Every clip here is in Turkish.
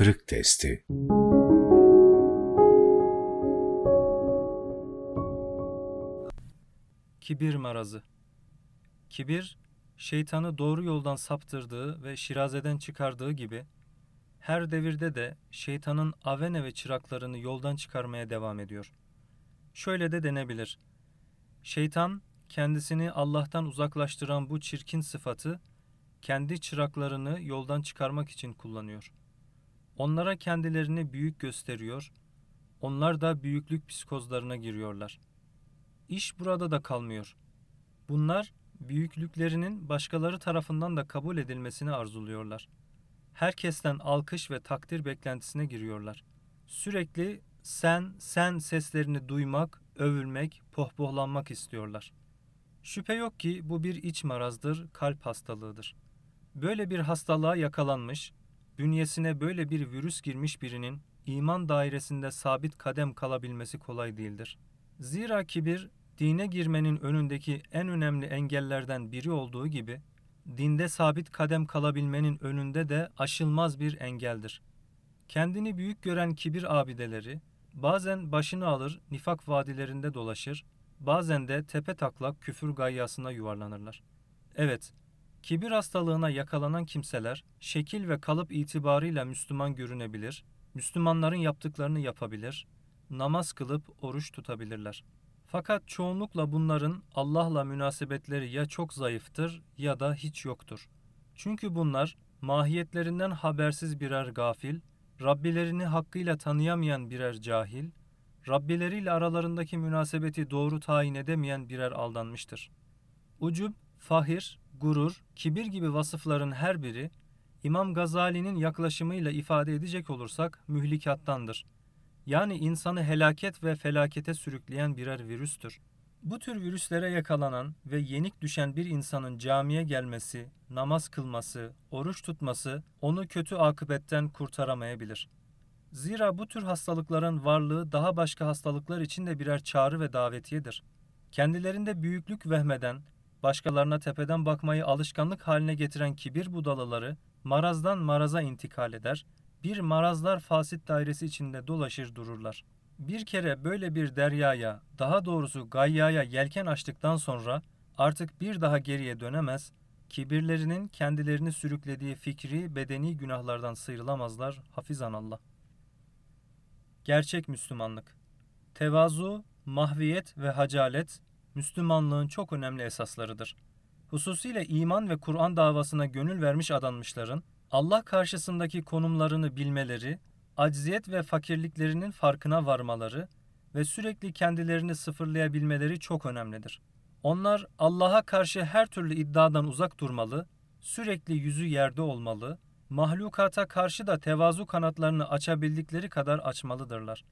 kırık testi. Kibir marazı. Kibir, şeytanı doğru yoldan saptırdığı ve şirazeden çıkardığı gibi, her devirde de şeytanın avene ve çıraklarını yoldan çıkarmaya devam ediyor. Şöyle de denebilir. Şeytan, kendisini Allah'tan uzaklaştıran bu çirkin sıfatı, kendi çıraklarını yoldan çıkarmak için kullanıyor. Onlara kendilerini büyük gösteriyor, onlar da büyüklük psikozlarına giriyorlar.'' İş burada da kalmıyor. Bunlar büyüklüklerinin başkaları tarafından da kabul edilmesini arzuluyorlar. Herkesten alkış ve takdir beklentisine giriyorlar. Sürekli sen, sen seslerini duymak, övülmek, pohpohlanmak istiyorlar. Şüphe yok ki bu bir iç marazdır, kalp hastalığıdır. Böyle bir hastalığa yakalanmış, bünyesine böyle bir virüs girmiş birinin iman dairesinde sabit kadem kalabilmesi kolay değildir. Zira kibir dine girmenin önündeki en önemli engellerden biri olduğu gibi, dinde sabit kadem kalabilmenin önünde de aşılmaz bir engeldir. Kendini büyük gören kibir abideleri, bazen başını alır nifak vadilerinde dolaşır, bazen de tepe taklak küfür gayyasına yuvarlanırlar. Evet, kibir hastalığına yakalanan kimseler, şekil ve kalıp itibarıyla Müslüman görünebilir, Müslümanların yaptıklarını yapabilir, namaz kılıp oruç tutabilirler.'' Fakat çoğunlukla bunların Allah'la münasebetleri ya çok zayıftır ya da hiç yoktur. Çünkü bunlar mahiyetlerinden habersiz birer gafil, Rabbilerini hakkıyla tanıyamayan birer cahil, Rabbileriyle aralarındaki münasebeti doğru tayin edemeyen birer aldanmıştır. Ucub, fahir, gurur, kibir gibi vasıfların her biri İmam Gazali'nin yaklaşımıyla ifade edecek olursak mühlikattandır.'' Yani insanı helaket ve felakete sürükleyen birer virüstür. Bu tür virüslere yakalanan ve yenik düşen bir insanın camiye gelmesi, namaz kılması, oruç tutması onu kötü akıbetten kurtaramayabilir. Zira bu tür hastalıkların varlığı daha başka hastalıklar için de birer çağrı ve davetiyedir. Kendilerinde büyüklük vehmeden, başkalarına tepeden bakmayı alışkanlık haline getiren kibir budalaları marazdan maraza intikal eder bir marazlar fasit dairesi içinde dolaşır dururlar. Bir kere böyle bir deryaya, daha doğrusu gayyaya yelken açtıktan sonra artık bir daha geriye dönemez, kibirlerinin kendilerini sürüklediği fikri, bedeni günahlardan sıyrılamazlar, hafizan Allah. Gerçek Müslümanlık Tevazu, mahviyet ve hacalet, Müslümanlığın çok önemli esaslarıdır. Hususiyle iman ve Kur'an davasına gönül vermiş adanmışların, Allah karşısındaki konumlarını bilmeleri, acziyet ve fakirliklerinin farkına varmaları ve sürekli kendilerini sıfırlayabilmeleri çok önemlidir. Onlar Allah'a karşı her türlü iddiadan uzak durmalı, sürekli yüzü yerde olmalı, mahlukata karşı da tevazu kanatlarını açabildikleri kadar açmalıdırlar.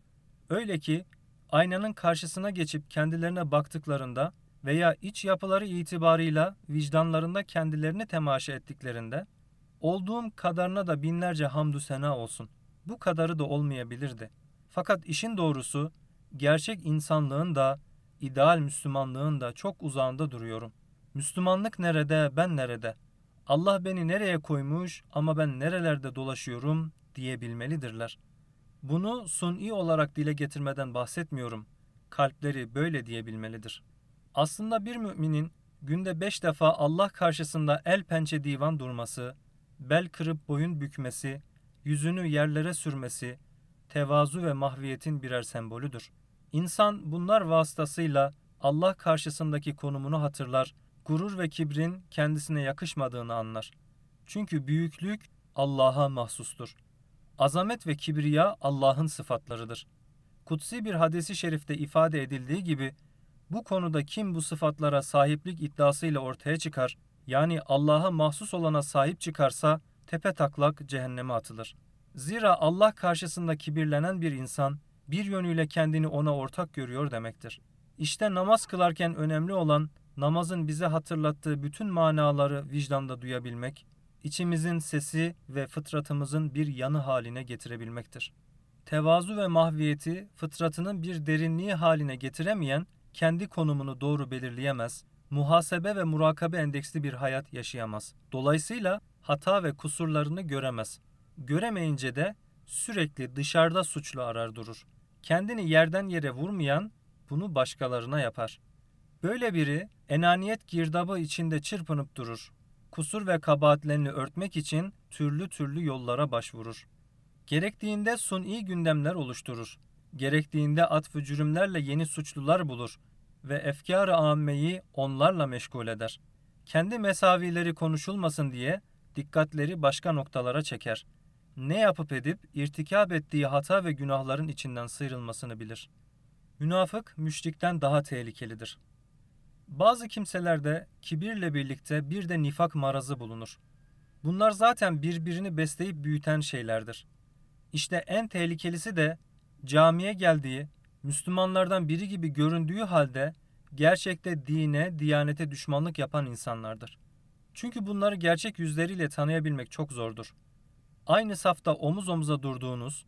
Öyle ki aynanın karşısına geçip kendilerine baktıklarında veya iç yapıları itibarıyla vicdanlarında kendilerini temaşa ettiklerinde Olduğum kadarına da binlerce hamdü sena olsun. Bu kadarı da olmayabilirdi. Fakat işin doğrusu gerçek insanlığın da ideal Müslümanlığın da çok uzağında duruyorum. Müslümanlık nerede, ben nerede? Allah beni nereye koymuş ama ben nerelerde dolaşıyorum diyebilmelidirler. Bunu suni olarak dile getirmeden bahsetmiyorum. Kalpleri böyle diyebilmelidir. Aslında bir müminin günde beş defa Allah karşısında el pençe divan durması, bel kırıp boyun bükmesi, yüzünü yerlere sürmesi, tevazu ve mahviyetin birer sembolüdür. İnsan bunlar vasıtasıyla Allah karşısındaki konumunu hatırlar, gurur ve kibrin kendisine yakışmadığını anlar. Çünkü büyüklük Allah'a mahsustur. Azamet ve kibriya Allah'ın sıfatlarıdır. Kutsi bir hadisi şerifte ifade edildiği gibi bu konuda kim bu sıfatlara sahiplik iddiasıyla ortaya çıkar yani Allah'a mahsus olana sahip çıkarsa tepe taklak cehenneme atılır. Zira Allah karşısında kibirlenen bir insan bir yönüyle kendini ona ortak görüyor demektir. İşte namaz kılarken önemli olan namazın bize hatırlattığı bütün manaları vicdanda duyabilmek, içimizin sesi ve fıtratımızın bir yanı haline getirebilmektir. Tevazu ve mahviyeti fıtratının bir derinliği haline getiremeyen kendi konumunu doğru belirleyemez, muhasebe ve murakabe endeksli bir hayat yaşayamaz. Dolayısıyla hata ve kusurlarını göremez. Göremeyince de sürekli dışarıda suçlu arar durur. Kendini yerden yere vurmayan bunu başkalarına yapar. Böyle biri enaniyet girdabı içinde çırpınıp durur. Kusur ve kabahatlerini örtmek için türlü türlü yollara başvurur. Gerektiğinde suni gündemler oluşturur. Gerektiğinde atfı cürümlerle yeni suçlular bulur ve efkar-ı ammeyi onlarla meşgul eder. Kendi mesavileri konuşulmasın diye dikkatleri başka noktalara çeker. Ne yapıp edip irtikab ettiği hata ve günahların içinden sıyrılmasını bilir. Münafık müşrikten daha tehlikelidir. Bazı kimselerde kibirle birlikte bir de nifak marazı bulunur. Bunlar zaten birbirini besleyip büyüten şeylerdir. İşte en tehlikelisi de camiye geldiği, Müslümanlardan biri gibi göründüğü halde gerçekte dine, diyanete düşmanlık yapan insanlardır. Çünkü bunları gerçek yüzleriyle tanıyabilmek çok zordur. Aynı safta omuz omuza durduğunuz,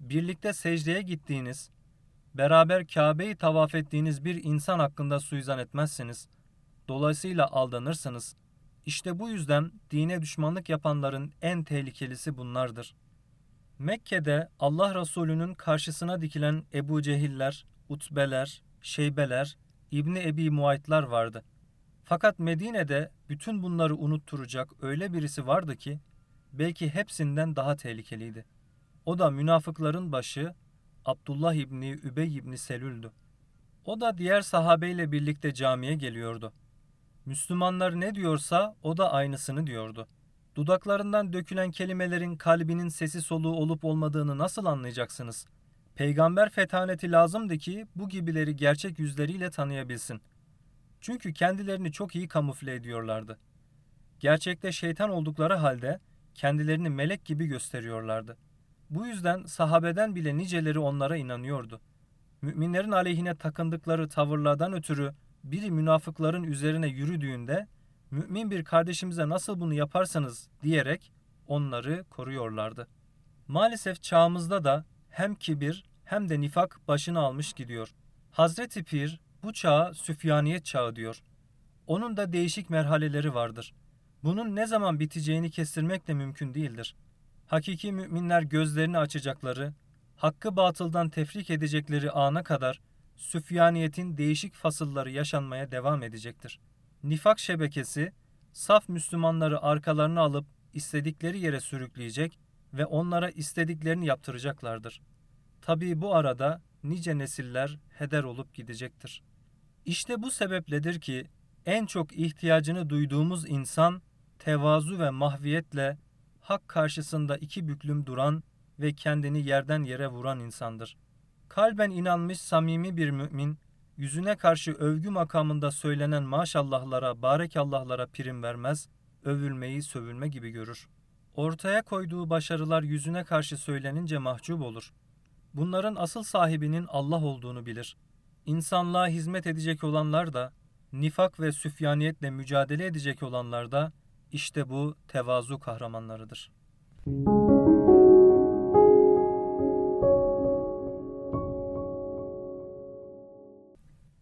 birlikte secdeye gittiğiniz, beraber Kabe'yi tavaf ettiğiniz bir insan hakkında suizan etmezsiniz. Dolayısıyla aldanırsınız. İşte bu yüzden dine düşmanlık yapanların en tehlikelisi bunlardır. Mekke'de Allah Resulü'nün karşısına dikilen Ebu Cehiller, Utbeler, Şeybeler, İbni Ebi Muaytlar vardı. Fakat Medine'de bütün bunları unutturacak öyle birisi vardı ki belki hepsinden daha tehlikeliydi. O da münafıkların başı Abdullah İbni Übey İbni Selül'dü. O da diğer sahabeyle birlikte camiye geliyordu. Müslümanlar ne diyorsa o da aynısını diyordu. Dudaklarından dökülen kelimelerin kalbinin sesi soluğu olup olmadığını nasıl anlayacaksınız? Peygamber fetaneti lazımdı ki bu gibileri gerçek yüzleriyle tanıyabilsin. Çünkü kendilerini çok iyi kamufle ediyorlardı. Gerçekte şeytan oldukları halde kendilerini melek gibi gösteriyorlardı. Bu yüzden sahabeden bile niceleri onlara inanıyordu. Müminlerin aleyhine takındıkları tavırlardan ötürü biri münafıkların üzerine yürüdüğünde mümin bir kardeşimize nasıl bunu yaparsanız diyerek onları koruyorlardı. Maalesef çağımızda da hem kibir hem de nifak başını almış gidiyor. Hazreti Pir bu çağa süfyaniyet çağı diyor. Onun da değişik merhaleleri vardır. Bunun ne zaman biteceğini kestirmek de mümkün değildir. Hakiki müminler gözlerini açacakları, hakkı batıldan tefrik edecekleri ana kadar süfyaniyetin değişik fasılları yaşanmaya devam edecektir. Nifak şebekesi, saf Müslümanları arkalarına alıp istedikleri yere sürükleyecek ve onlara istediklerini yaptıracaklardır. Tabii bu arada nice nesiller heder olup gidecektir. İşte bu sebepledir ki en çok ihtiyacını duyduğumuz insan tevazu ve mahviyetle hak karşısında iki büklüm duran ve kendini yerden yere vuran insandır. Kalben inanmış samimi bir mümin, yüzüne karşı övgü makamında söylenen maşallahlara, barekallahlara prim vermez, övülmeyi sövülme gibi görür. Ortaya koyduğu başarılar yüzüne karşı söylenince mahcup olur. Bunların asıl sahibinin Allah olduğunu bilir. İnsanlığa hizmet edecek olanlar da, nifak ve süfyaniyetle mücadele edecek olanlar da, işte bu tevazu kahramanlarıdır. Müzik